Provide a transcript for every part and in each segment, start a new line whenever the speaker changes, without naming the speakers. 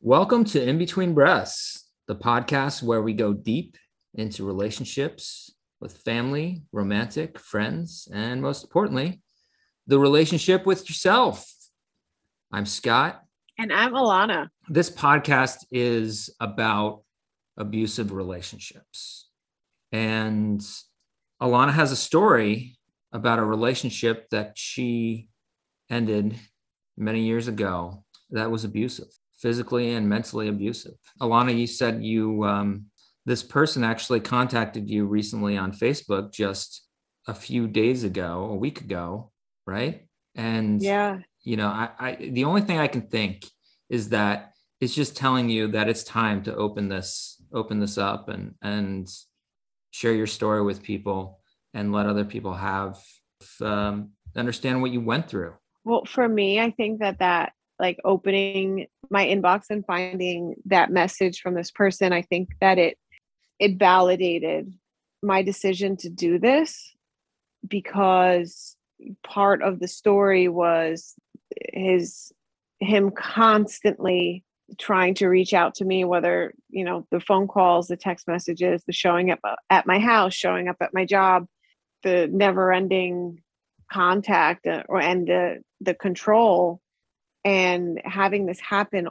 Welcome to In Between Breaths, the podcast where we go deep into relationships with family, romantic, friends, and most importantly, the relationship with yourself. I'm Scott.
And I'm Alana.
This podcast is about abusive relationships. And Alana has a story about a relationship that she ended many years ago that was abusive, physically and mentally abusive. Alana, you said you um, this person actually contacted you recently on Facebook just a few days ago, a week ago, right? And
yeah,
you know, I, I the only thing I can think is that it's just telling you that it's time to open this open this up and and share your story with people and let other people have um, understand what you went through
well for me i think that that like opening my inbox and finding that message from this person i think that it it validated my decision to do this because part of the story was his him constantly trying to reach out to me whether you know the phone calls the text messages the showing up at my house showing up at my job the never ending contact uh, or and the the control and having this happen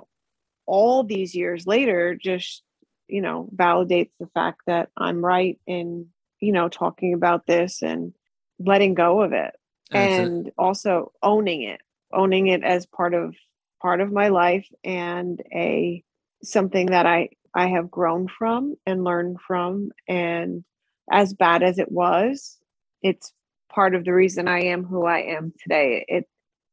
all these years later just you know validates the fact that i'm right in you know talking about this and letting go of it. And also owning it owning it as part of part of my life and a something that i i have grown from and learned from. And as bad as it was it's part of the reason i am who i am today. It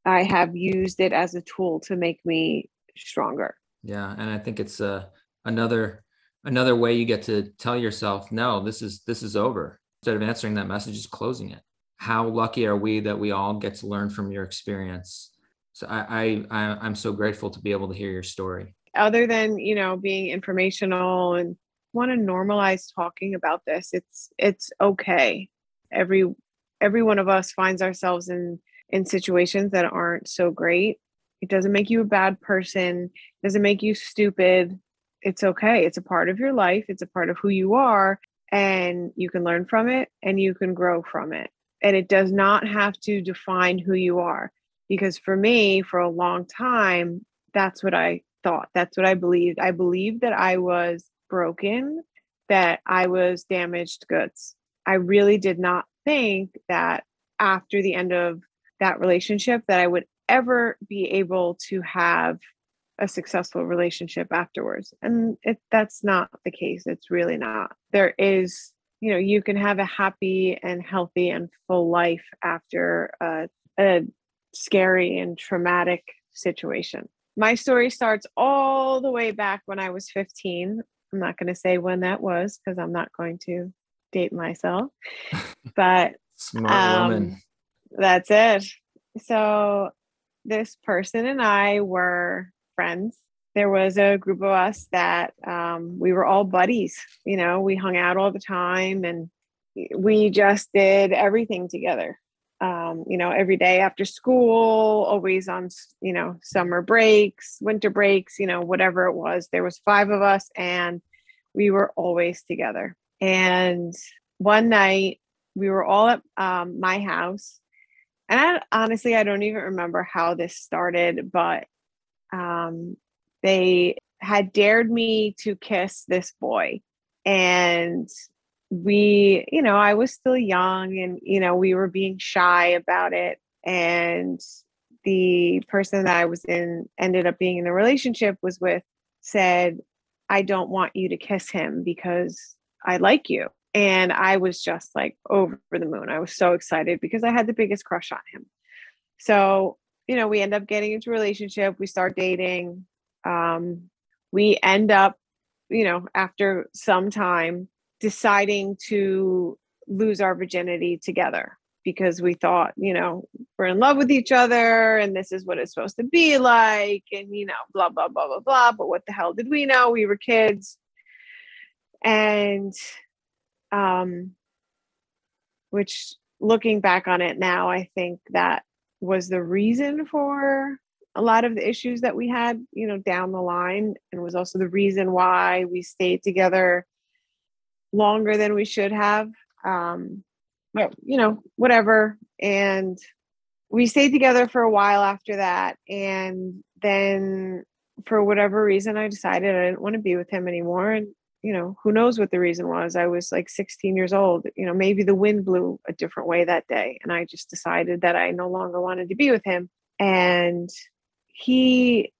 i have used it as a tool to make me stronger.
Yeah and i think it's uh, another another way you get to tell yourself no this is this is over instead of answering that message is closing it. How lucky are we that we all get to learn from your experience? So I, I i'm so grateful to be able to hear your story.
Other than you know being informational and want to normalize talking about this it's it's okay. Every every one of us finds ourselves in in situations that aren't so great. It doesn't make you a bad person. Doesn't make you stupid. It's okay. It's a part of your life. It's a part of who you are and you can learn from it and you can grow from it. And it does not have to define who you are because for me for a long time that's what i thought. That's what i believed. I believed that i was broken that i was damaged goods. I really did not think that after the end of that relationship that i would ever be able to have a successful relationship afterwards and it, that's not the case it's really not there is you know you can have a happy and healthy and full life after a, a scary and traumatic situation. My story starts all the way back when I was 15. I'm not going to say when that was because I'm not going to date myself. But
smart um, woman.
That's it. So this person and I were friends. There was a group of us that um, we were all buddies. You know, we hung out all the time and we just did everything together um, you know, every day after school, always on, you know, summer breaks, winter breaks, you know, whatever it was. There was five of us and we were always together. And one night we were all at um, my house. And I, honestly, I don't even remember how this started, but um, they had dared me to kiss this boy. And we, you know, I was still young and, you know, we were being shy about it. And the person that I was in, ended up being in the relationship was with, said, I don't want you to kiss him because I like you. And I was just like over the moon. I was so excited because I had the biggest crush on him. So, you know, we end up getting into a relationship, we start dating. Um, we end up, you know, after some time, deciding to lose our virginity together because we thought, you know, we're in love with each other and this is what it's supposed to be like, and, you know, blah, blah, blah, blah, blah. But what the hell did we know? We were kids. And, um, which looking back on it now, I think that was the reason for a lot of the issues that we had, you know, down the line, and was also the reason why we stayed together longer than we should have. Um, but you know, whatever. And we stayed together for a while after that, and then for whatever reason, I decided I didn't want to be with him anymore. And you know, who knows what the reason was? I was like 16 years old. You know, maybe the wind blew a different way that day, and I just decided that I no longer wanted to be with him. And he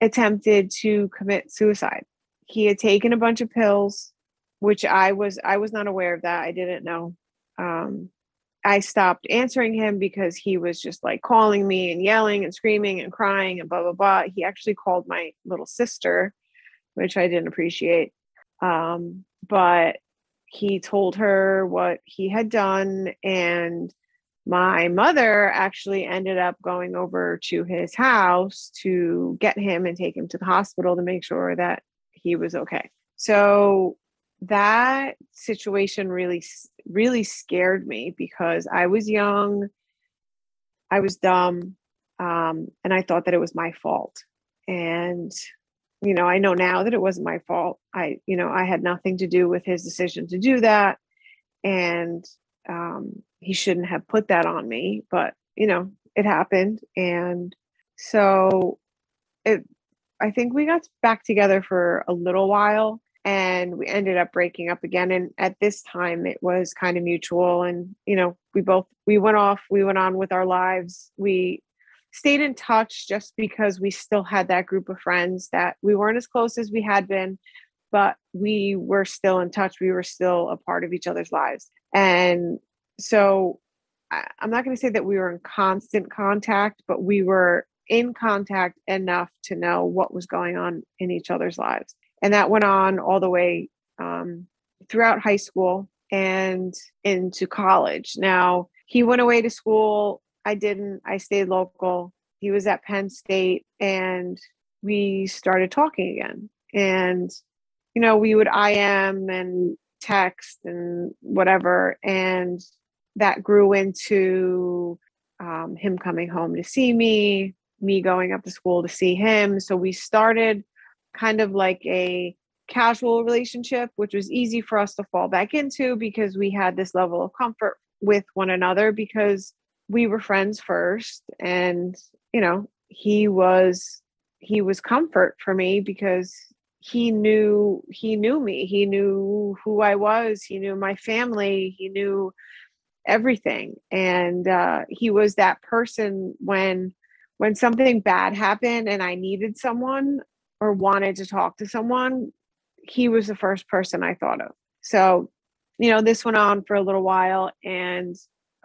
attempted to commit suicide. He had taken a bunch of pills, which I was I was not aware of that. I didn't know. Um, I stopped answering him because he was just like calling me and yelling and screaming and crying and blah blah blah. He actually called my little sister, which I didn't appreciate. Um, but he told her what he had done and my mother actually ended up going over to his house to get him and take him to the hospital to make sure that he was okay. So that situation really really scared me because I was young, I was dumb, um, and I thought that it was my fault. And you know, I know now that it wasn't my fault. I, you know, I had nothing to do with his decision to do that, and um, he shouldn't have put that on me, but you know, it happened. And so it I think we got back together for a little while and we ended up breaking up again and at this time it was kind of mutual and you know we both we went off we went on with our lives we stayed in touch just because we still had that group of friends that we weren't as close as we had been but we were still in touch we were still a part of each other's lives and so I'm not going to say that we were in constant contact, but we were in contact enough to know what was going on in each other's lives. And that went on all the way um, throughout high school and into college. Now, he went away to school. I didn't. I stayed local. He was at Penn State and we started talking again. And, you know, we would IM and text and whatever. And that grew into um, him coming home to see me, me going up to school to see him. So we started kind of like a casual relationship, which was easy for us to fall back into because we had this level of comfort with one another because we were friends first and you know he was he was comfort for me because he knew he knew me. He knew who i was. He knew my family. He knew everything. And uh, he was that person when when something bad happened and i needed someone or wanted to talk to someone he was the first person i thought of. So you know this went on for a little while and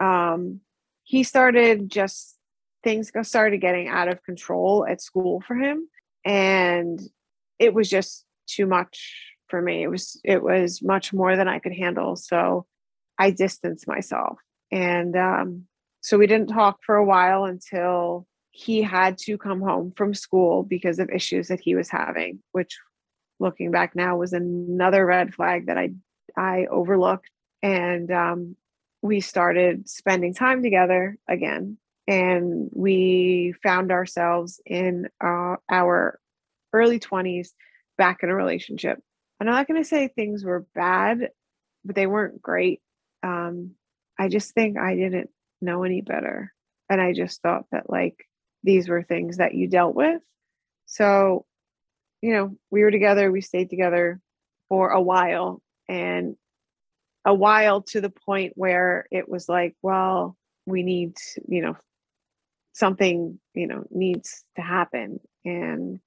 um, he started just things started getting out of control at school for him and it was just too much for me it was it was much more than i could handle so I distanced myself. And um, so we didn't talk for a while until he had to come home from school because of issues that he was having, which looking back now was another red flag that I I overlooked. And um, we started spending time together again. And we found ourselves in uh, our early 20s back in a relationship. I'm not going to say things were bad, but they weren't great um, I just think I didn't know any better. And I just thought that like these were things that you dealt with. So, you know, we were together, we stayed together for a while and a while to the point where it was like, well, we need, you know, something, you know, needs to happen. And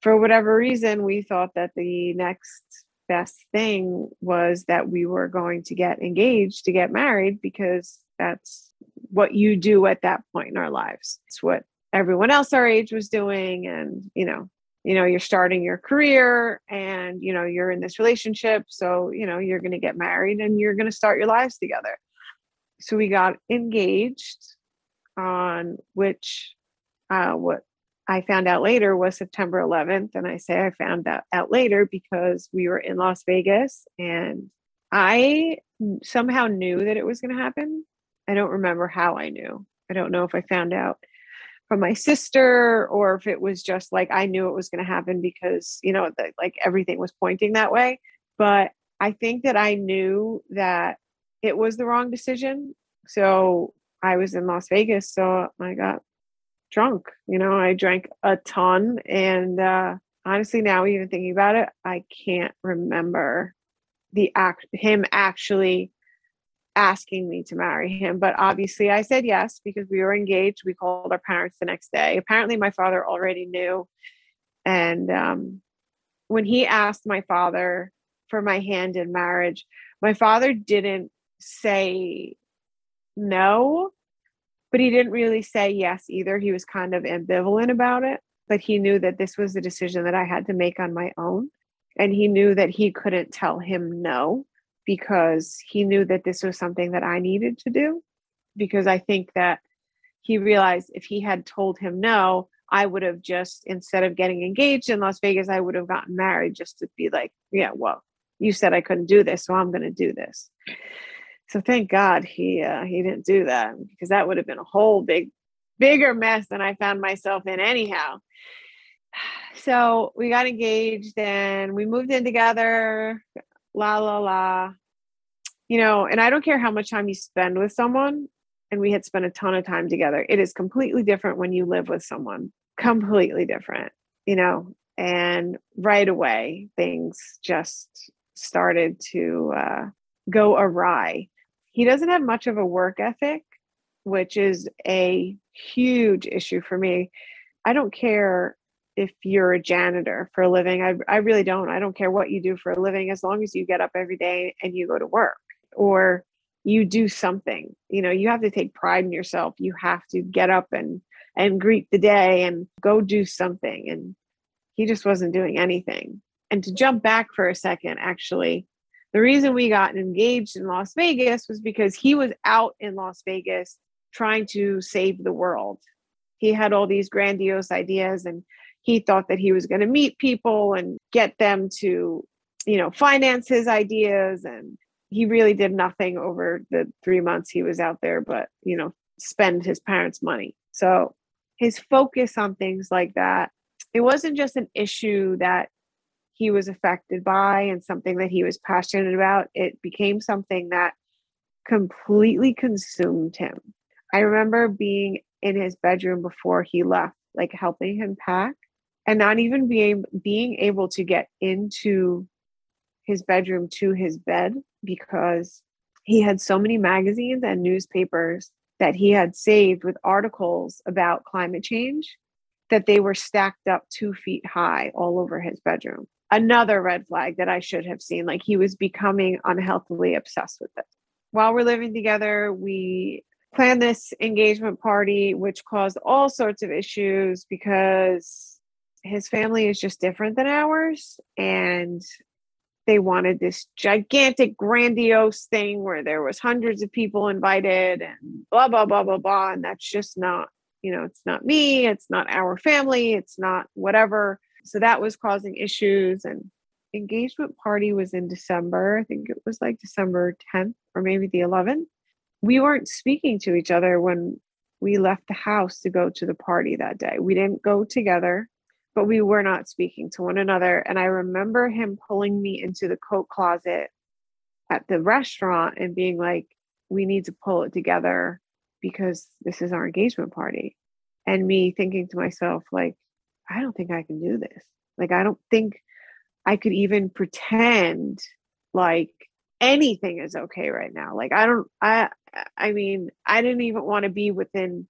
for whatever reason, we thought that the next best thing was that we were going to get engaged to get married because that's what you do at that point in our lives. It's what everyone else our age was doing and you know you know you're starting your career and you know you're in this relationship so you know you're going to get married and you're going to start your lives together so we got engaged on which uh what I found out later was September 11th. And I say I found that out later because we were in Las Vegas and I somehow knew that it was going to happen. I don't remember how I knew. I don't know if I found out, from my sister or if it was just like I knew it was going to happen because, you know, the, like everything was pointing that way. But I think that I knew that it was the wrong decision. So I was in Las Vegas. So I got drunk. You know, I drank a ton. And uh, honestly, now even thinking about it, I can't remember the act, him actually asking me to marry him. But obviously, I said yes because we were engaged. We called our parents the next day. Apparently, my father already knew. And um, when he asked my father for my hand in marriage, my father didn't say no, but he didn't really say yes either. He was kind of ambivalent about it, but he knew that this was a decision that I had to make on my own. And he knew that he couldn't tell him no because he knew that this was something that I needed to do. Because I think that he realized if he had told him no, I would have just, instead of getting engaged in Las Vegas, I would have gotten married just to be like, yeah, well, you said I couldn't do this, so I'm going to do this. So thank God he uh, he didn't do that because that would have been a whole big, bigger mess than I found myself in anyhow. So we got engaged and we moved in together. La la la. You know, and I don't care how much time you spend with someone, and we had spent a ton of time together. It is completely different when you live with someone. Completely different. You know, and right away things just started to uh, go awry he doesn't have much of a work ethic, which is a huge issue for me. I don't care if you're a janitor for a living. I, I really don't. I don't care what you do for a living as long as you get up every day and you go to work or you do something. You know, you have to take pride in yourself. You have to get up and and greet the day and go do something. And he just wasn't doing anything. And to jump back for a second, actually, the reason we got engaged in Las Vegas was because he was out in Las Vegas trying to save the world. He had all these grandiose ideas and he thought that he was going to meet people and get them to, you know, finance his ideas. And he really did nothing over the three months he was out there, but, you know, spend his parents' money. So his focus on things like that, it wasn't just an issue that he was affected by and something that he was passionate about, it became something that completely consumed him. I remember being in his bedroom before he left, like helping him pack and not even being being able to get into his bedroom to his bed because he had so many magazines and newspapers that he had saved with articles about climate change that they were stacked up two feet high all over his bedroom another red flag that I should have seen. Like he was becoming unhealthily obsessed with it. While we're living together, we planned this engagement party, which caused all sorts of issues because his family is just different than ours. And they wanted this gigantic, grandiose thing where there was hundreds of people invited and blah, blah, blah, blah, blah. And that's just not, you know, it's not me, it's not our family, it's not whatever so that was causing issues and engagement party was in December. I think it was like December 10th or maybe the 11th. We weren't speaking to each other when we left the house to go to the party that day. We didn't go together, but we were not speaking to one another. And I remember him pulling me into the coat closet at the restaurant and being like, we need to pull it together because this is our engagement party. And me thinking to myself, like, I don't think I can do this. Like, I don't think I could even pretend like anything is okay right now. Like, I don't, I, I mean, I didn't even want to be within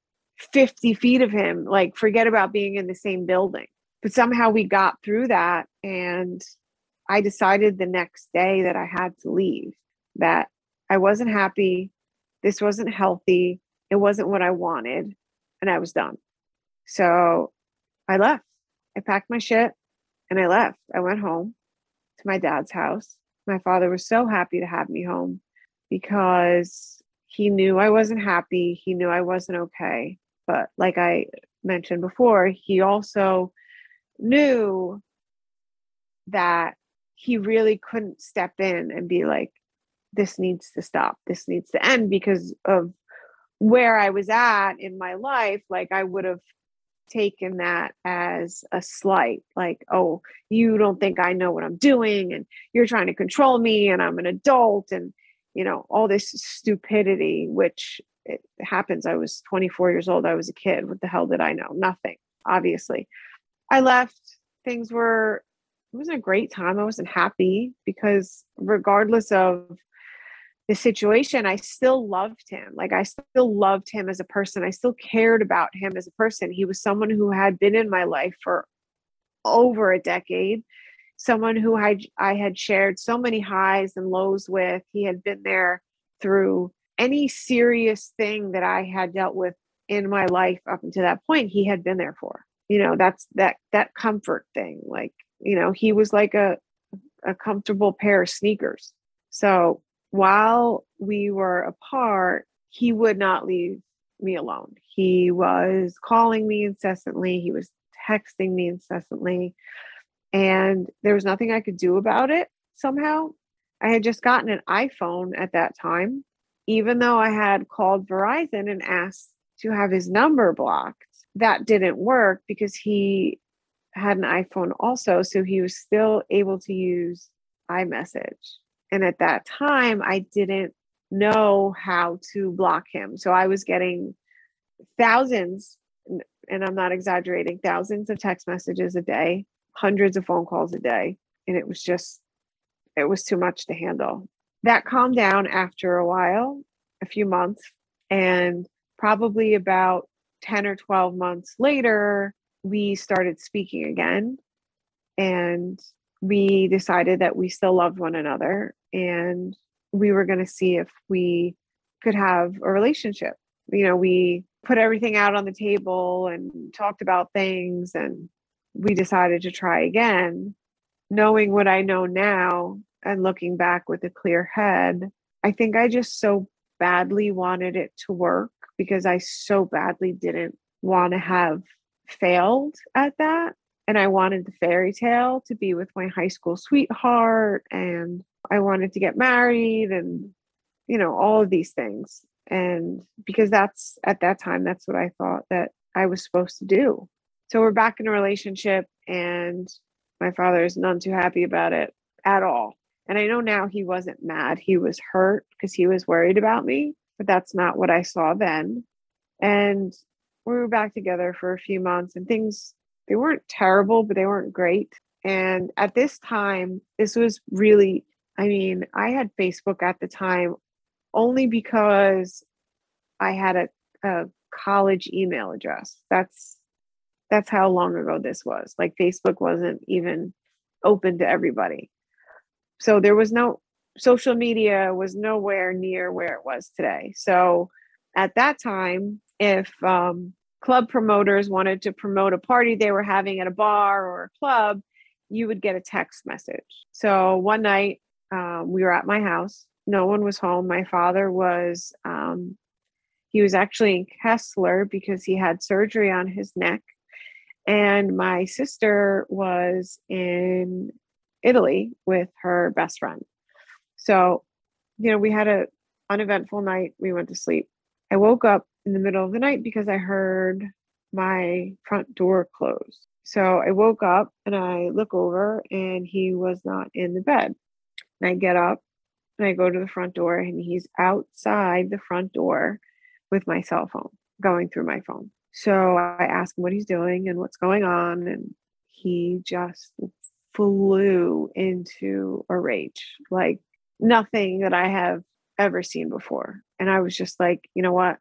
50 feet of him. Like, forget about being in the same building. But somehow we got through that. And I decided the next day that I had to leave, that I wasn't happy. This wasn't healthy. It wasn't what I wanted. And I was done. So I left. I packed my shit and I left. I went home to my dad's house. My father was so happy to have me home because he knew I wasn't happy. He knew I wasn't okay. But like I mentioned before, he also knew that he really couldn't step in and be like, this needs to stop. This needs to end because of where I was at in my life. Like I would have taken that as a slight like oh you don't think i know what i'm doing and you're trying to control me and i'm an adult and you know all this stupidity which it happens i was 24 years old i was a kid what the hell did i know nothing obviously i left things were it wasn't a great time i wasn't happy because regardless of the situation, I still loved him. Like I still loved him as a person. I still cared about him as a person. He was someone who had been in my life for over a decade, someone who I, I had shared so many highs and lows with. He had been there through any serious thing that I had dealt with in my life up until that point. He had been there for. You know, that's that that comfort thing. Like, you know, he was like a a comfortable pair of sneakers. So while we were apart, he would not leave me alone. He was calling me incessantly, he was texting me incessantly, and there was nothing I could do about it somehow. I had just gotten an iPhone at that time, even though I had called Verizon and asked to have his number blocked. That didn't work because he had an iPhone also, so he was still able to use iMessage. And at that time, I didn't know how to block him. So I was getting thousands, and I'm not exaggerating, thousands of text messages a day, hundreds of phone calls a day. And it was just, it was too much to handle. That calmed down after a while, a few months. And probably about 10 or 12 months later, we started speaking again. And we decided that we still loved one another and we were going to see if we could have a relationship. You know, we put everything out on the table and talked about things and we decided to try again. Knowing what I know now and looking back with a clear head, I think I just so badly wanted it to work because I so badly didn't want to have failed at that. And I wanted the fairy tale to be with my high school sweetheart and I wanted to get married and, you know, all of these things. And because that's at that time, that's what I thought that I was supposed to do. So we're back in a relationship, and my father is none too happy about it at all. And I know now he wasn't mad, he was hurt because he was worried about me, but that's not what I saw then. And we were back together for a few months, and things, they weren't terrible, but they weren't great. And at this time, this was really I mean, I had Facebook at the time only because I had a, a college email address. That's that's how long ago this was. Like Facebook wasn't even open to everybody. So there was no social media was nowhere near where it was today. So at that time, if um, club promoters wanted to promote a party they were having at a bar or a club, you would get a text message. So one night um, we were at my house. No one was home. My father was, um, he was actually in Kessler because he had surgery on his neck. And my sister was in Italy with her best friend. So, you know, we had a uneventful night. We went to sleep. I woke up in the middle of the night because I heard my front door close. So I woke up and I look over and he was not in the bed. And I get up and I go to the front door, and he's outside the front door with my cell phone, going through my phone. So I ask him what he's doing and what's going on. And he just flew into a rage like nothing that I have ever seen before. And I was just like, you know what?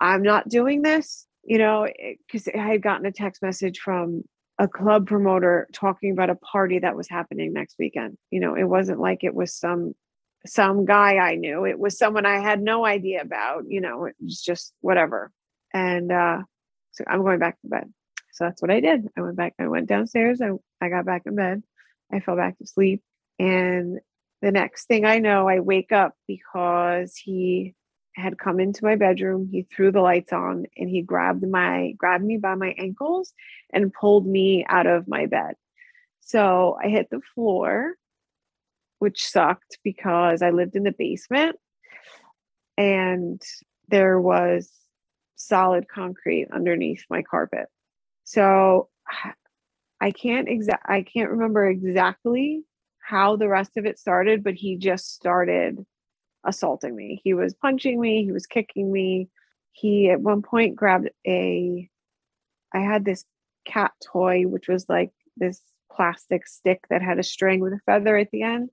I'm not doing this, you know, because I had gotten a text message from a club promoter talking about a party that was happening next weekend. You know, it wasn't like it was some some guy I knew. It was someone I had no idea about, you know, it was just whatever. And uh so I'm going back to bed. So that's what I did. I went back, I went downstairs, I, I got back in bed, I fell back to sleep. And the next thing I know, I wake up because he had come into my bedroom he threw the lights on and he grabbed my grabbed me by my ankles and pulled me out of my bed. So i hit the floor which sucked because i lived in the basement and there was solid concrete underneath my carpet. So I can't exact I can't remember exactly how the rest of it started, but he just started assaulting me. He was punching me, he was kicking me. He at one point grabbed a I had this cat toy which was like this plastic stick that had a string with a feather at the end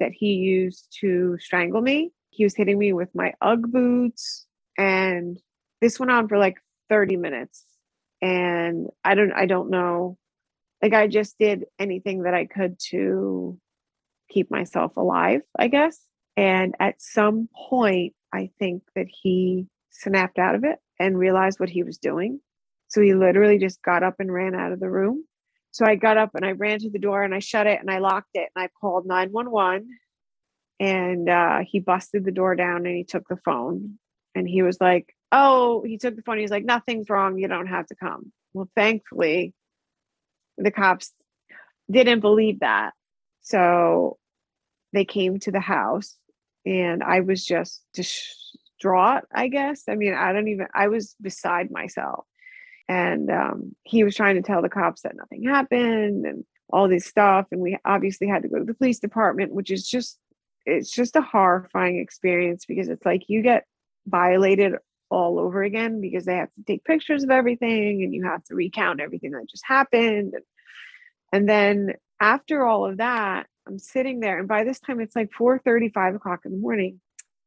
that he used to strangle me. He was hitting me with my Ugg boots and this went on for like 30 minutes and I don't I don't know like I just did anything that I could to keep myself alive, I guess. And at some point I think that he snapped out of it and realized what he was doing. So he literally just got up and ran out of the room. So I got up and I ran to the door and I shut it and I locked it and I called 911 and uh, he busted the door down and he took the phone and he was like, Oh, he took the phone. He's like, Nothing's wrong. You don't have to come. Well, thankfully, the cops didn't believe that. So they came to the house and I was just distraught, I guess. I mean, I don't even, I was beside myself. And um, he was trying to tell the cops that nothing happened and all this stuff. And we obviously had to go to the police department, which is just, it's just a horrifying experience because it's like you get violated all over again because they have to take pictures of everything and you have to recount everything that just happened. And then after all of that, I'm sitting there, and by this time it's like 4 30, 5 o'clock in the morning.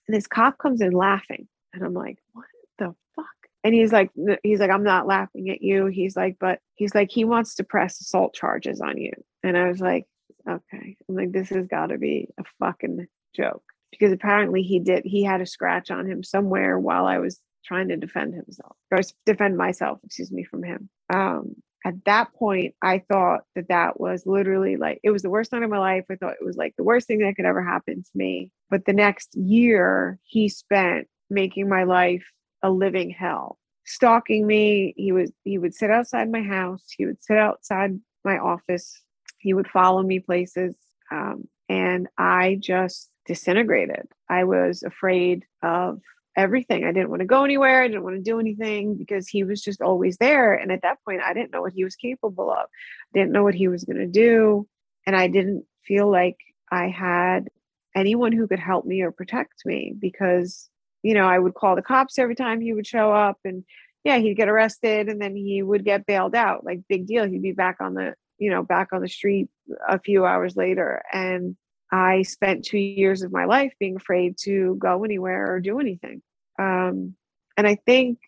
And this cop comes in laughing. And I'm like, what the fuck? And he's like, he's like, I'm not laughing at you. He's like, but he's like, he wants to press assault charges on you. And I was like, okay. I'm like, this has got to be a fucking joke. Because apparently he did, he had a scratch on him somewhere while I was trying to defend himself or defend myself, excuse me, from him. Um, at that point, I thought that that was literally like it was the worst night of my life. I thought it was like the worst thing that could ever happen to me. But the next year, he spent making my life a living hell, stalking me. He was he would sit outside my house. He would sit outside my office. He would follow me places, um, and I just disintegrated. I was afraid of everything. I didn't want to go anywhere. I didn't want to do anything because he was just always there. And at that point, I didn't know what he was capable of. I didn't know what he was going to do. And I didn't feel like I had anyone who could help me or protect me because, you know, I would call the cops every time he would show up and yeah, he'd get arrested and then he would get bailed out. Like big deal. He'd be back on the, you know, back on the street a few hours later. And I spent two years of my life being afraid to go anywhere or do anything. Um, and I think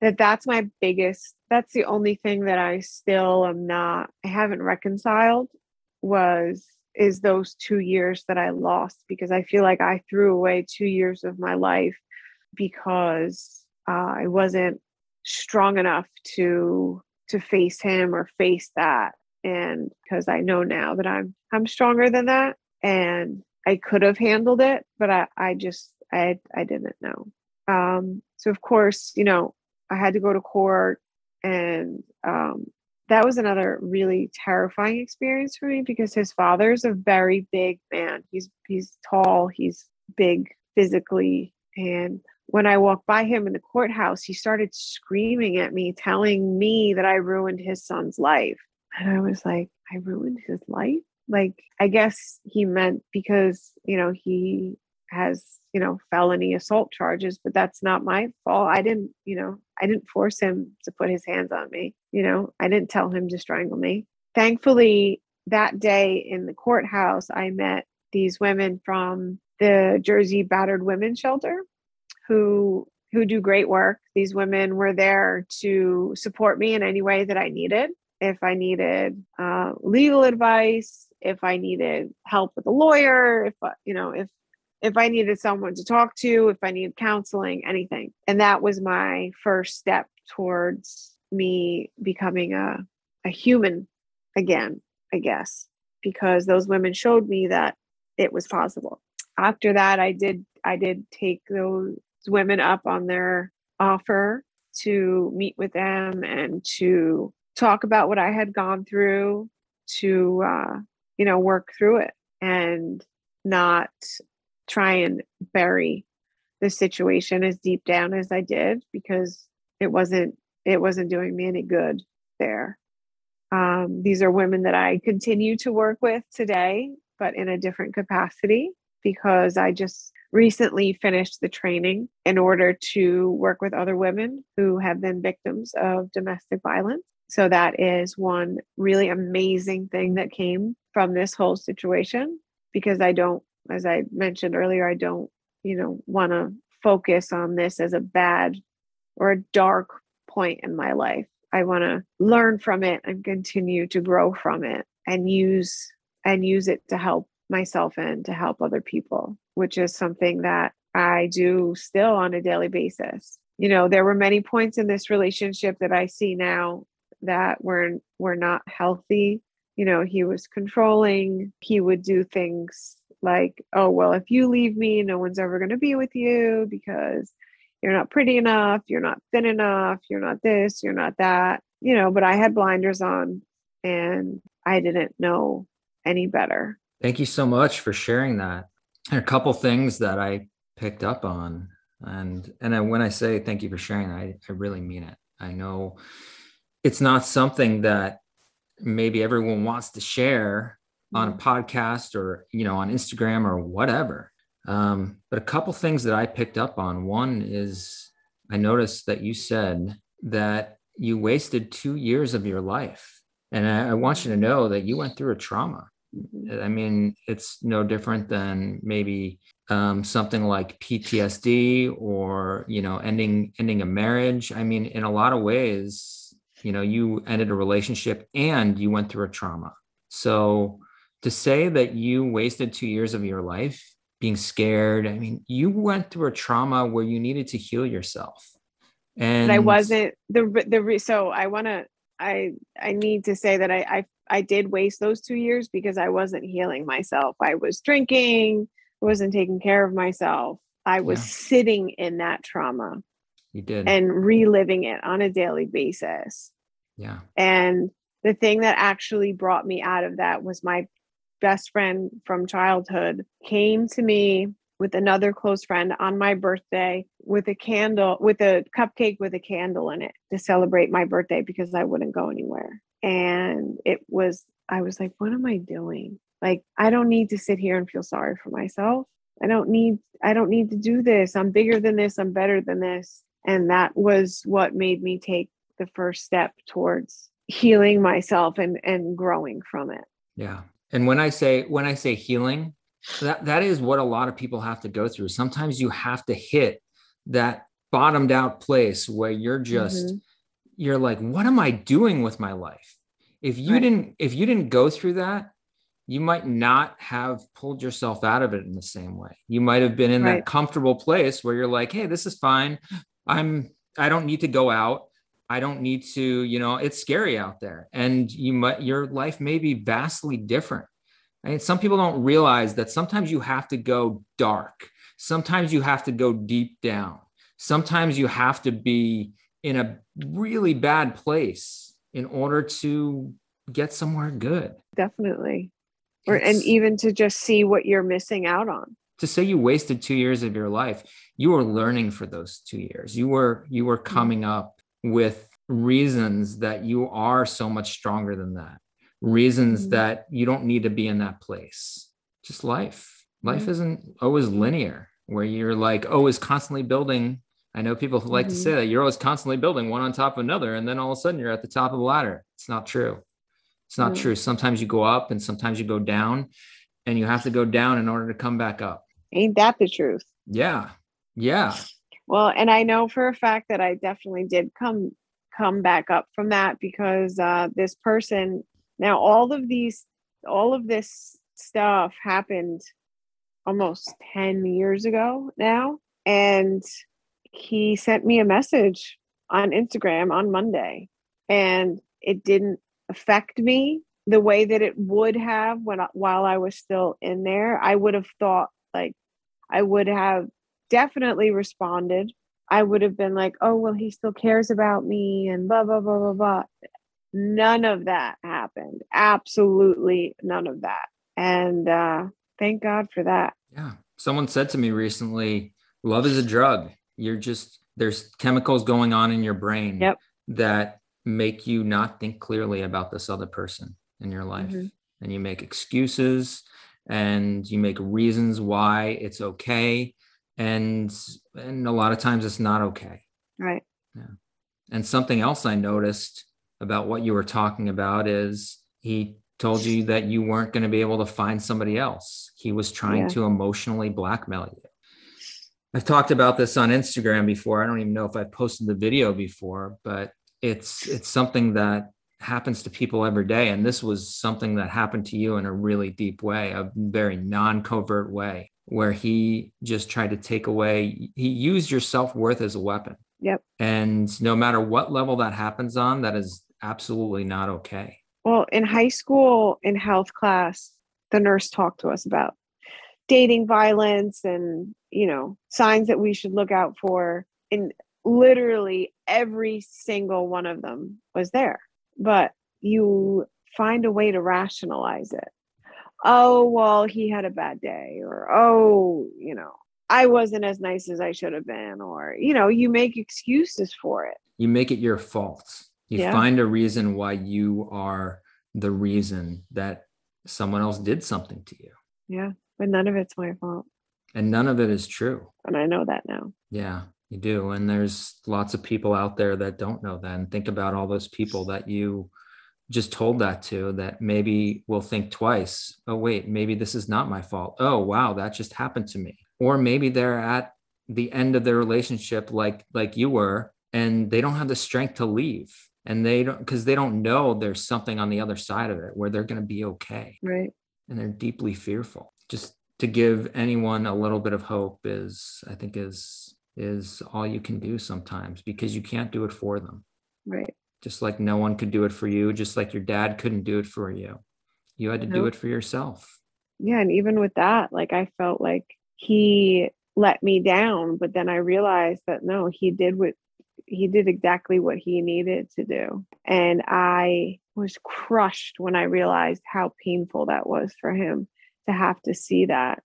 that that's my biggest, that's the only thing that I still am not, I haven't reconciled was, is those two years that I lost because I feel like I threw away two years of my life because uh, I wasn't strong enough to to face him or face that and because I know now that I'm I'm stronger than that and I could have handled it, but I, I just I I didn't know. Um, so of course, you know, I had to go to court and um, that was another really terrifying experience for me because his father's a very big man. He's he's tall, he's big physically and when I walked by him in the courthouse, he started screaming at me, telling me that I ruined his son's life. And I was like, I ruined his life? Like, I guess he meant because, you know, he has, you know, felony assault charges, but that's not my fault. I didn't, you know, I didn't force him to put his hands on me. You know, I didn't tell him to strangle me. Thankfully, that day in the courthouse, I met these women from the Jersey Battered Women Shelter who who do great work. These women were there to support me in any way that I needed. If I needed uh, legal advice, if I needed help with a lawyer, if you know, if if I needed someone to talk to, if I needed counseling, anything. And that was my first step towards me becoming a a human again, I guess, because those women showed me that it was possible. After that, I did I did take those women up on their offer to meet with them and to talk about what I had gone through, to uh, you know work through it and not try and bury the situation as deep down as I did because it wasn't it wasn't doing me any good there. Um, these are women that I continue to work with today, but in a different capacity because I just recently finished the training in order to work with other women who have been victims of domestic violence. So that is one really amazing thing that came from this whole situation because I don't, as I mentioned earlier, I don't, you know, want to focus on this as a bad or a dark point in my life. I want to learn from it and continue to grow from it and use and use it to help myself and to help other people, which is something that I do still on a daily basis. You know, there were many points in this relationship that I see now that were were not healthy. You know, he was controlling. He would do things like, "Oh, well, if you leave me, no one's ever going to be with you because you're not pretty enough, you're not thin enough, you're not this, you're not that." You know, but I had blinders on and I didn't know any better.
Thank you so much for sharing that. And a couple things that I picked up on and and I, when I say thank you for sharing, I, I really mean it. I know it's not something that maybe everyone wants to share on a mm-hmm. podcast or you know on instagram or whatever. Um, but a couple things that i picked up on. One is i noticed that you said that you wasted two years of your life. And i, I want you to know that you went through a trauma. Mm-hmm. i mean it's no different than maybe um, something like ptsd or you know ending ending a marriage. I mean in a lot of ways you know you ended a relationship and you went through a trauma. So to say that you wasted two years of your life being scared i mean you went through a trauma where you needed to heal yourself. And
i wasn't the the so i want to i i need to say that I, I i did waste those two years because i wasn't healing myself. I was drinking wasn't taking care of myself. I was yeah. sitting in that trauma
you did.
and reliving it on a daily basis
yeah.
And the thing that actually brought me out of that was my best friend from childhood came to me with another close friend on my birthday with a candle with a cupcake with a candle in it to celebrate my birthday because I wouldn't go anywhere. And it was I was like what am I doing? Like I don't need to sit here and feel sorry for myself. I don't need I don't need to do this. I'm bigger than this. I'm better than this. And that was what made me take the first step towards healing myself and and growing from it.
Yeah. And when i say when i say healing that that is what a lot of people have to go through. Sometimes you have to hit that bottomed out place where you're just mm-hmm. you're like what am i doing with my life? If you right. didn't if you didn't go through that you might not have pulled yourself out of it in the same way. You might have been in right. that comfortable place where you're like hey this is fine. I'm i don't need to go out I don't need to, you know, it's scary out there and you might, your life may be vastly different. I mean, some people don't realize that sometimes you have to go dark. Sometimes you have to go deep down. Sometimes you have to be in a really bad place in order to get somewhere good.
Definitely. Or, and even to just see what you're missing out on
to say you wasted two years of your life you were learning for those two years you were you were mm-hmm. coming up with reasons that you are so much stronger than that. Reasons mm-hmm. that you don't need to be in that place. Just life. Life mm-hmm. isn't always linear where you're like always constantly building. I know people who like mm-hmm. to say that you're always constantly building one on top of another and then all of a sudden you're at the top of the ladder. It's not true. It's not true. Sometimes you go up and sometimes you go down and you have to go down in order to come back up.
Ain't that the truth?
Yeah. Yeah
well, and I know for a fact that I definitely did come come back up from that because uh, this person now all of these all of this stuff happened almost 10 years ago now and he sent me a message on Instagram on Monday and it didn't affect me the way that it would have when while I was still in there. I would have thought like I would have definitely responded. I would have been like, oh, well, he still cares about me and blah, blah, blah, blah, blah. None of that happened. Absolutely none of that. And uh, thank God for that.
Yeah. Someone said to me recently, love is a drug. You're just, there's chemicals going on in your brain
yep.
that make you not think clearly about this other person in your life.
Mhm.
And you make excuses and you make reasons why it's okay. And and a lot of times it's not okay.
Right. Yeah.
And something else I noticed about what you were talking about is he told you that you weren't going to be able to find somebody else. He was trying
Yeah.
to emotionally blackmail you. I've talked about this on Instagram before. I don't even know if I've posted the video before, but it's it's something that happens to people every day and this was something that happened to you in a really deep way, a very non-covert way where he just tried to take away he used your self-worth as a weapon.
Yep.
And no matter what level that happens on, that is absolutely not okay.
Well, in high school, in health class, the nurse talked to us about dating violence and, you know, signs that we should look out for. And literally every single one of them was there. But you find a way to rationalize it. Oh, well, he had a bad day, or oh, you know, I wasn't as nice as I should have been, or, you know, you make excuses for it.
You make it your fault. You
Yeah.
find a reason why you are the reason that someone else did something to you.
Yeah. But none of it's my fault.
And none of it is true.
And I know that now.
Yeah, you do. And there's lots of people out there that don't know that. And think about all those people that you just told that to that maybe will think twice. Oh, wait, maybe this is not my fault. Oh, wow, that just happened to me. Or maybe they're at the end of their relationship like like you were and they don't have the strength to leave and they don't because they don't know there's something on the other side of it where they're going to be okay
Right.
and they're deeply fearful just to give anyone a little bit of hope is i think is is all you can do sometimes because you can't do it for them
Right.
Just like no one could do it for you just like your dad couldn't do it for you you had to do it for yourself
Yeah. And even with that, like I felt like he let me down, but then I realized that no, he did what he did exactly what he needed to do. And I was crushed when I realized how painful that was for him to have to see that.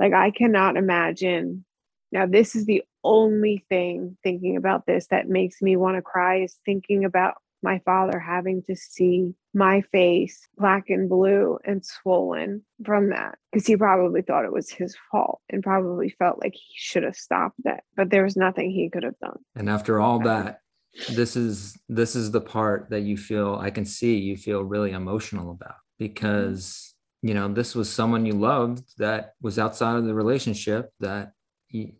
Like I cannot imagine. Now, this is the only thing thinking about this that makes me want to cry is thinking about my father having to see my face black and blue and swollen from that because he probably thought it was his fault and probably felt like he should have stopped it but there was nothing he could have done.
And after all that this is this is the part that you feel i can see you feel really emotional about because you know this was someone you loved that was outside of the relationship that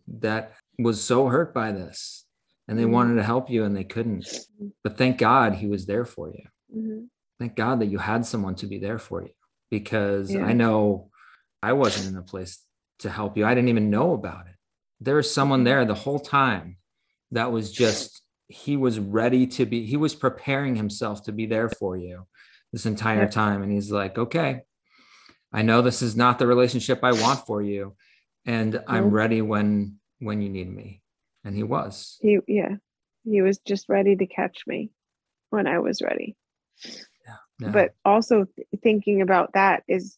that was so hurt by this and they
Mhm.
wanted to help you and they couldn't but thank god he was there for you
Mhm.
thank god that you had someone to be there for you because
Yeah.
i know i wasn't in a place to help you i didn't even know about it there was someone
Mhm.
there the whole time that was just he was ready to be he was preparing himself to be there for you this entire time and he's like okay i know this is not the relationship i want for you and i'm ready when when you need me and he was.
He yeah he was just ready to catch me when i was ready.
Yeah.
but also th- thinking about that is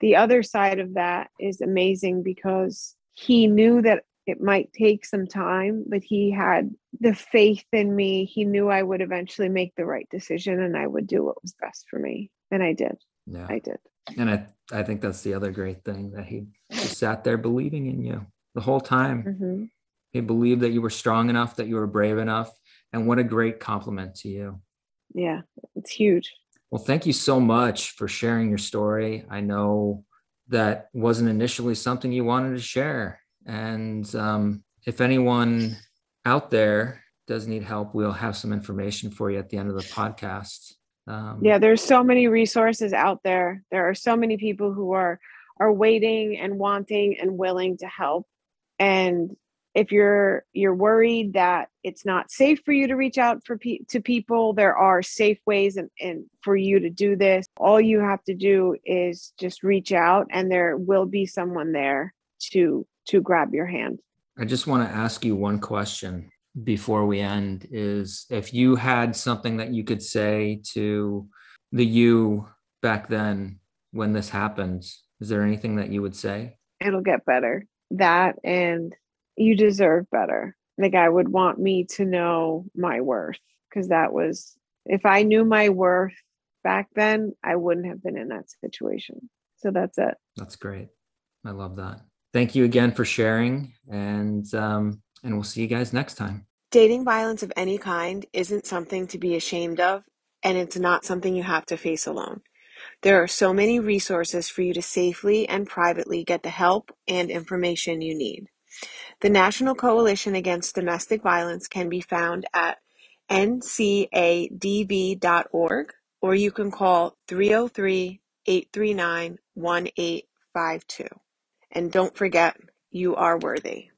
the other side of that is amazing because he knew that it might take some time but he had the faith in me. He knew i would eventually make the right decision and i would do what was best for me. And i did.
Yeah.
I did.
And I, I think that's the other great thing that he just sat there believing in you the whole time.
Mhm.
He believed that you were strong enough, that you were brave enough. And what a great compliment to you.
yeah it's huge
Well, thank you so much for sharing your story. I know that wasn't initially something you wanted to share. And um, if anyone out there does need help, we'll have some information for you at the end of the podcast. Um,
yeah there's so many resources out there there are so many people who are are waiting and wanting and willing to help and if you're you're worried that it's not safe for you to reach out for pe- to people there are safe ways and, and for you to do this. All you have to do is just reach out and there will be someone there to to grab your hand.
I just want to ask you one question before we end is if you had something that you could say to the you back then when this happened, is there anything that you would say?
it'll get better. That and you deserve better like i would want me to know my worth because that was
if I knew my worth back then, I wouldn't have been in that situation. So that's it.
That's great. I love that. Thank you again for sharing, and um, and we'll see you guys next time.
Dating violence of any kind isn't something to be ashamed of, and it's not something you have to face alone. There are so many resources for you to safely and privately get the help and information you need. The National Coalition Against Domestic Violence can be found at ncadv.org or you can call 303 839 1852. And don't forget, you are worthy.